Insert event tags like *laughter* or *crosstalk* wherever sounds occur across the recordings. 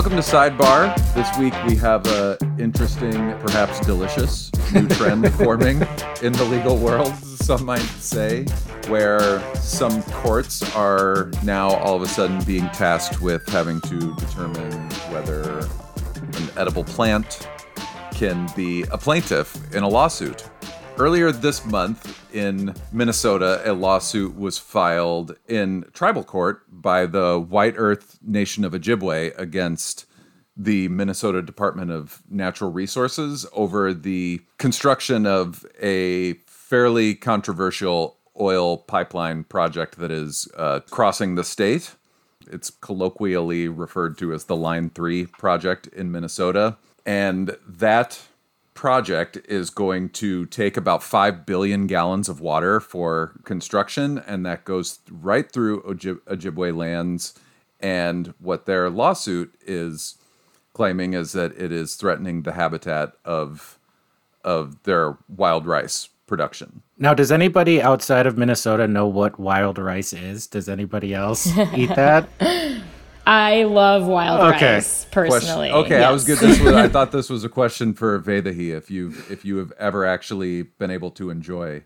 Welcome to Sidebar. This week we have a interesting, perhaps delicious new trend *laughs* forming in the legal world, some might say, where some courts are now all of a sudden being tasked with having to determine whether an edible plant can be a plaintiff in a lawsuit. Earlier this month in Minnesota, a lawsuit was filed in tribal court by the White Earth Nation of Ojibwe against the Minnesota Department of Natural Resources over the construction of a fairly controversial oil pipeline project that is uh, crossing the state. It's colloquially referred to as the Line 3 project in Minnesota. And that project is going to take about 5 billion gallons of water for construction, and that goes right through Ojib- Ojibwe lands. And what their lawsuit is claiming is that it is threatening the habitat of of their wild rice production. Now, does anybody outside of Minnesota know what wild rice is? Does anybody else eat that? *laughs* I love wild Okay. rice personally. Question- Okay, I was good. This was, I *laughs* thought this was a question for Vedahi. If you if you have ever actually been able to enjoy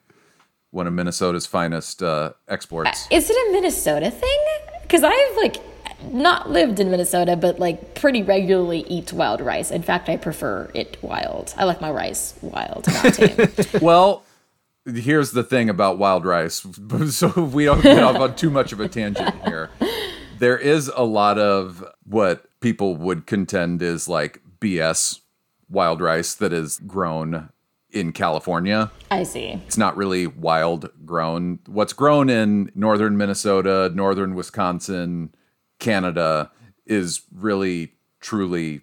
one of Minnesota's finest uh, exports. Is it a Minnesota thing? Because I've like not lived in Minnesota, but like pretty regularly eat wild rice. In fact, I prefer it wild. I like my rice wild, not tame. *laughs* *laughs* Well, here's the thing about wild rice. So we don't get off on too much of a tangent here. There is a lot of what people would contend is like BS wild rice that is grown in California. I see. It's not really wild grown. What's grown in northern Minnesota, northern Wisconsin, Canada is really truly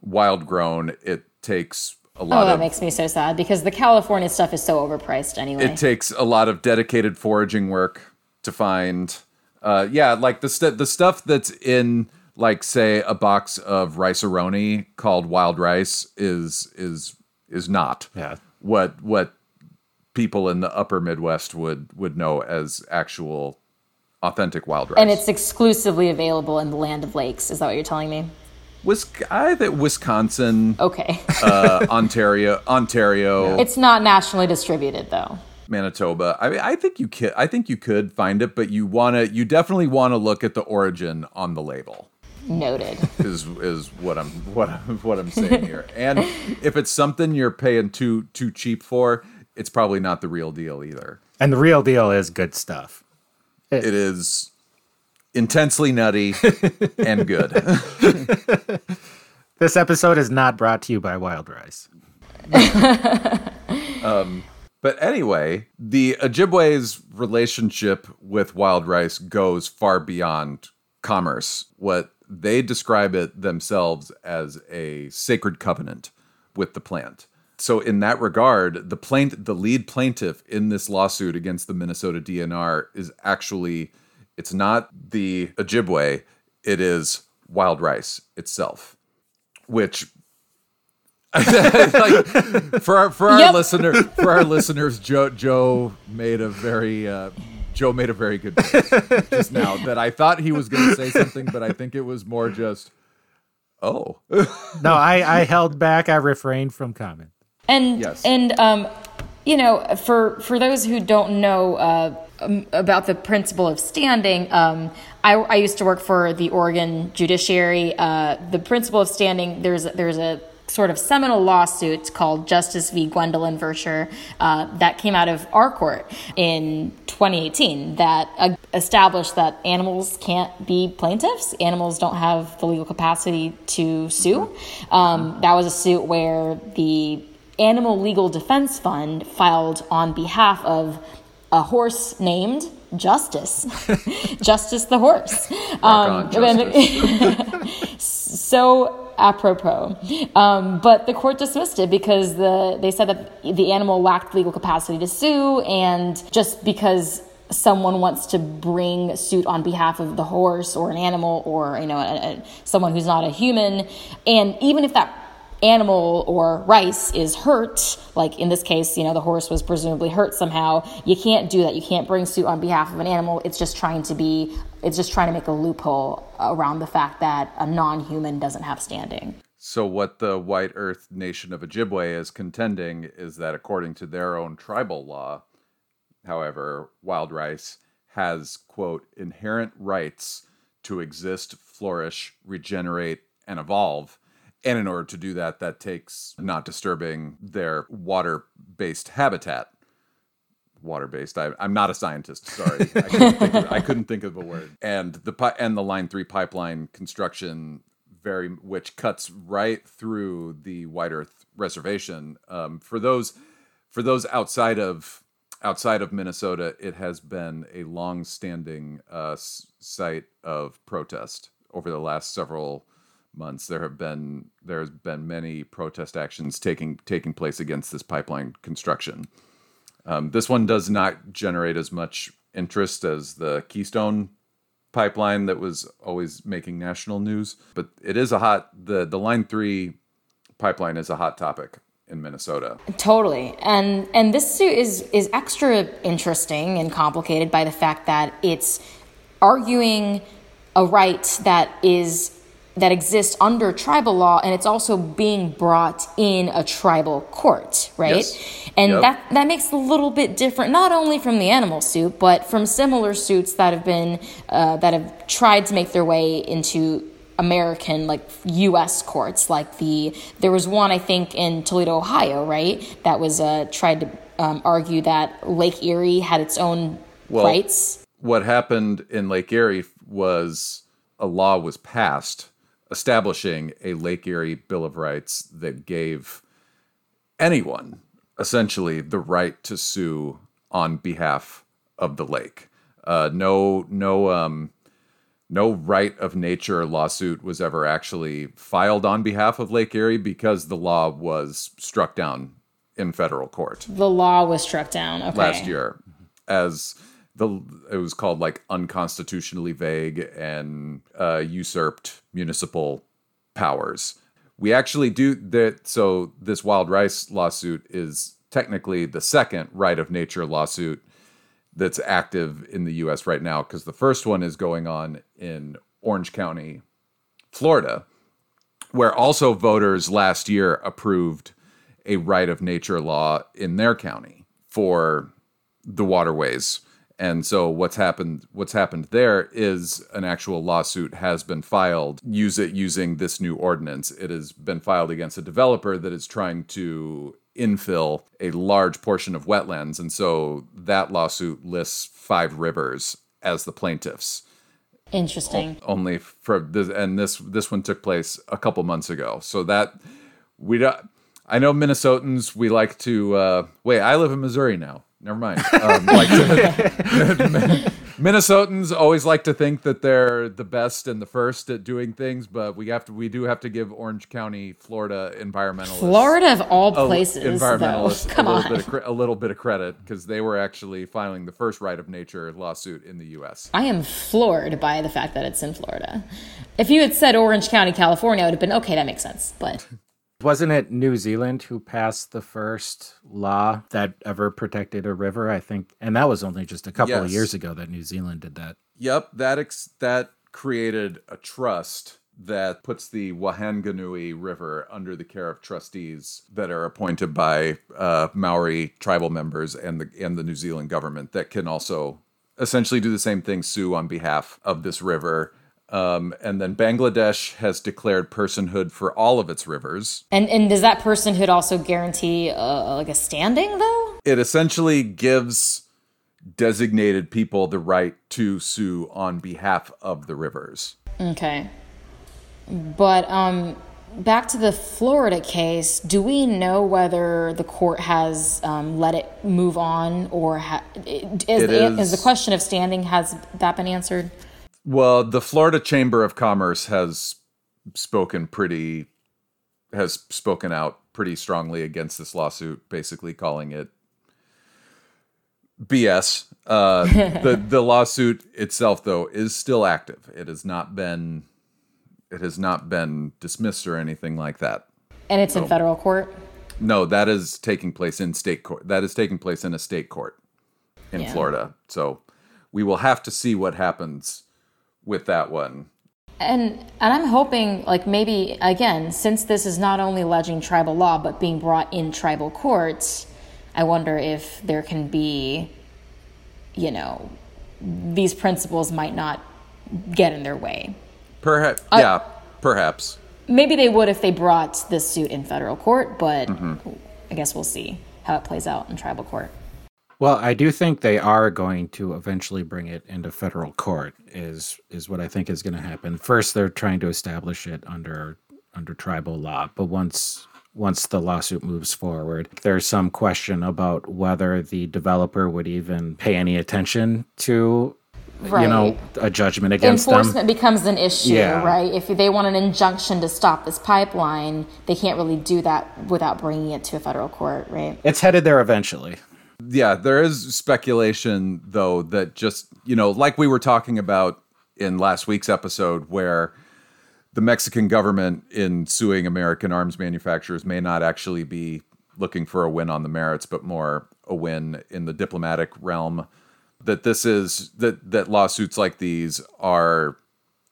wild grown. It takes a oh, lot. Oh, that of makes me so sad because the California stuff is so overpriced anyway. it takes a lot of dedicated foraging work to find uh yeah like the st- the stuff that's in like say a box of Rice-A-Roni called wild rice is is is not Yeah. what what people in the upper midwest would would know as actual authentic wild rice and it's exclusively available in the land of lakes. Is that what you're telling me? Wis- I think wisconsin Okay. uh *laughs* ontario ontario it's not nationally distributed though. Manitoba. I mean, I think you could. I think you could find it, but you want to. You definitely want to look at the origin on the label. Noted. *laughs* Is is what I'm what I'm, what I'm saying here. And if it's something you're paying too too cheap for, it's probably not the real deal either. And the real deal is good stuff. It is intensely nutty *laughs* and good. This episode is not brought to you by Wild Rice. *laughs* Um, But anyway, the Ojibwe's relationship with wild rice goes far beyond commerce. What they describe it themselves as a sacred covenant with the plant. So in that regard, the plaint the lead plaintiff in this lawsuit against the Minnesota DNR is actually it's not the Ojibwe, it is wild rice itself. Which *laughs* like for our for our Yep. listener for our listeners, Joe Joe made a very uh, Joe made a very good point just now that I thought he was going to say something, but I think it was more just oh *laughs* No, I, I held back. I refrained from comment. And Yes. and um, you know, for for those who don't know uh, um, about the principle of standing, um, I, I used to work for the Oregon judiciary. Uh, the principle of standing, there's there's a sort of seminal lawsuit called Justice v. Gwendolyn Vercher uh, that came out of our court in 2018 that uh, established that animals can't be plaintiffs. Animals don't have the legal capacity to sue. Um, that was a suit where the Animal Legal Defense Fund filed on behalf of a horse named Justice, *laughs* Justice the horse. on, *laughs* *laughs* so apropos. Um, but the court dismissed it because the they said that the animal lacked legal capacity to sue, and just because someone wants to bring suit on behalf of the horse or an animal or you know a, a, someone who's not a human, and even if that animal or rice is hurt, like in this case, you know, the horse was presumably hurt somehow, you can't do that. You can't bring suit on behalf of an animal. It's just trying to be, it's just trying to make a loophole around the fact that a non human doesn't have standing. So, what the White Earth Nation of Ojibwe is contending is that according to their own tribal law, however, wild rice has, quote, inherent rights to exist, flourish, regenerate, and evolve and in order to do that, that takes not disturbing their water based habitat. Water based. I'm not a scientist. Sorry, I couldn't, think of, I couldn't think of a word. And the and the Line Three pipeline construction, very which cuts right through the White Earth Reservation. Um, for those for those outside of outside of Minnesota, it has been a long-standing uh, site of protest over the last several months, there have been there's been many protest actions taking taking place against this pipeline construction. Um, this one does not generate as much interest as the Keystone pipeline that was always making national news, but it is a hot the the Line Three pipeline is a hot topic in Minnesota. Totally. And and this suit is is extra interesting and complicated by the fact that it's arguing a right that is that exists under tribal law and it's also being brought in a tribal court right yes. and yep. that that makes a little bit different not only from the animal suit but from similar suits that have been uh, that have tried to make their way into American like U.S. courts, like the there was one I think in Toledo, Ohio, right? That was uh, tried to um, argue that Lake Erie had its own well, rights. What happened in Lake Erie was a law was passed establishing a Lake Erie Bill of Rights that gave anyone essentially the right to sue on behalf of the lake. Uh, no, no, um, no right of nature lawsuit was ever actually filed on behalf of Lake Erie because the law was struck down in federal court. The law was struck down okay. last year as the it was called like unconstitutionally vague and uh, usurped municipal powers. We actually do that. So this wild rice lawsuit is technically the second right of nature lawsuit that's active in the U.S. right now because the first one is going on in Orange County, Florida, where also voters last year approved a right of nature law in their county for the waterways and so what's happened what's happened there is an actual lawsuit has been filed use it using this new ordinance. It has been filed against a developer that is trying to infill a large portion of wetlands and so that lawsuit lists five rivers as the plaintiffs. Interesting. O- only for this and this this one took place a couple months ago. So that we don't I know Minnesotans we like to uh, wait, I live in Missouri now never mind. Um, like to, *laughs* Minnesotans always like to think that they're the best and the first at doing things, but we have to we do have to give Orange County, Florida environmentalists Florida of all places, environmentalists Come a little on. bit of, a little bit of credit because they were actually filing the first right of nature lawsuit in the U.S. I am floored by the fact that it's in Florida. If you had said Orange County, California, I would have been okay. That makes sense, but. Wasn't it New Zealand who passed the first law that ever protected a river? I think, and that was only just a couple yes. of years ago that New Zealand did that. Yep, that ex- that created a trust that puts the Whanganui River under the care of trustees that are appointed by uh, Maori tribal members and the and the New Zealand government that can also essentially do the same thing, sue on behalf of this river um, and then Bangladesh has declared personhood for all of its rivers. And and does that personhood also guarantee uh, like a standing though? It essentially gives designated people the right to sue on behalf of the rivers. Okay. But um back to the Florida case, do we know whether the court has um, let it move on or ha- is, the, is the question of standing has that been answered? Well, the Florida Chamber of Commerce has spoken pretty has spoken out pretty strongly against this lawsuit, basically calling it BS. Uh, *laughs* the the lawsuit itself, though, is still active. It has not been it has not been dismissed or anything like that. And it's so, in federal court? No, that is taking place in state court. That is taking place in a state court in yeah. Florida. So we will have to see what happens with that one. And and I'm hoping like maybe again, since this is not only alleging tribal law but being brought in tribal courts, I wonder if there can be you know, these principles might not get in their way. Perhaps uh, yeah, perhaps. Maybe they would if they brought this suit in federal court, but mm-hmm. I guess we'll see how it plays out in tribal court. Well, I do think they are going to eventually bring it into federal court. Is is what I think is going to happen. First, they're trying to establish it under under tribal law, but once once the lawsuit moves forward, there's some question about whether the developer would even pay any attention to right. you know a judgment against enforcement them. becomes an issue yeah. right if they want an injunction to stop this pipeline they can't really do that without bringing it to a federal court right it's headed there eventually yeah there is speculation though that just you know like we were talking about in last week's episode where the mexican government in suing american arms manufacturers may not actually be looking for a win on the merits but more a win in the diplomatic realm that this is that that lawsuits like these are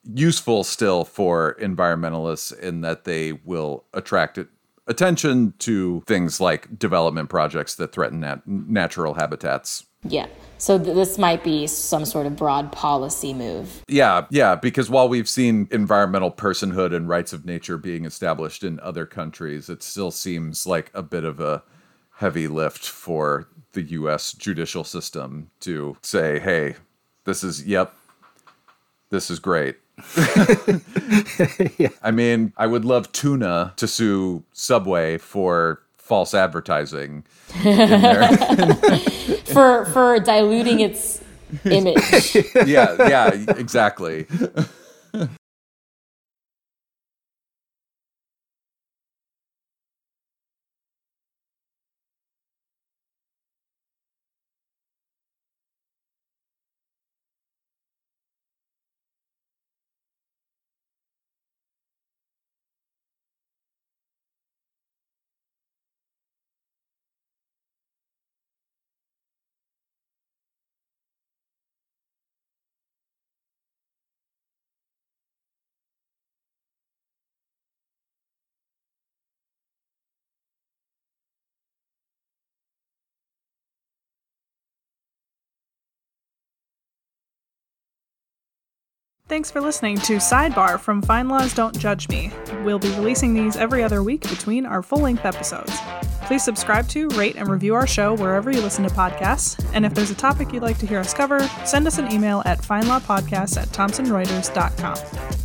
useful still for environmentalists in that they will attract attention to things like development projects that threaten nat- natural habitats. Yeah. So th- this might be some sort of broad policy move. Yeah, yeah, because while we've seen environmental personhood and rights of nature being established in other countries, it still seems like a bit of a heavy lift for the US judicial system to say, hey, this is, yep, this is great. *laughs* yeah. I mean, I would love Tuna to sue Subway for false advertising *laughs* for for diluting its *laughs* image. yeah, yeah, exactly. Thanks for listening to Sidebar from Fine Laws Don't Judge Me. We'll be releasing these every other week between our full length episodes. Please subscribe to, rate, and review our show wherever you listen to podcasts. And if there's a topic you'd like to hear us cover, send us an email at finelawpodcast at thomsonreuters.com.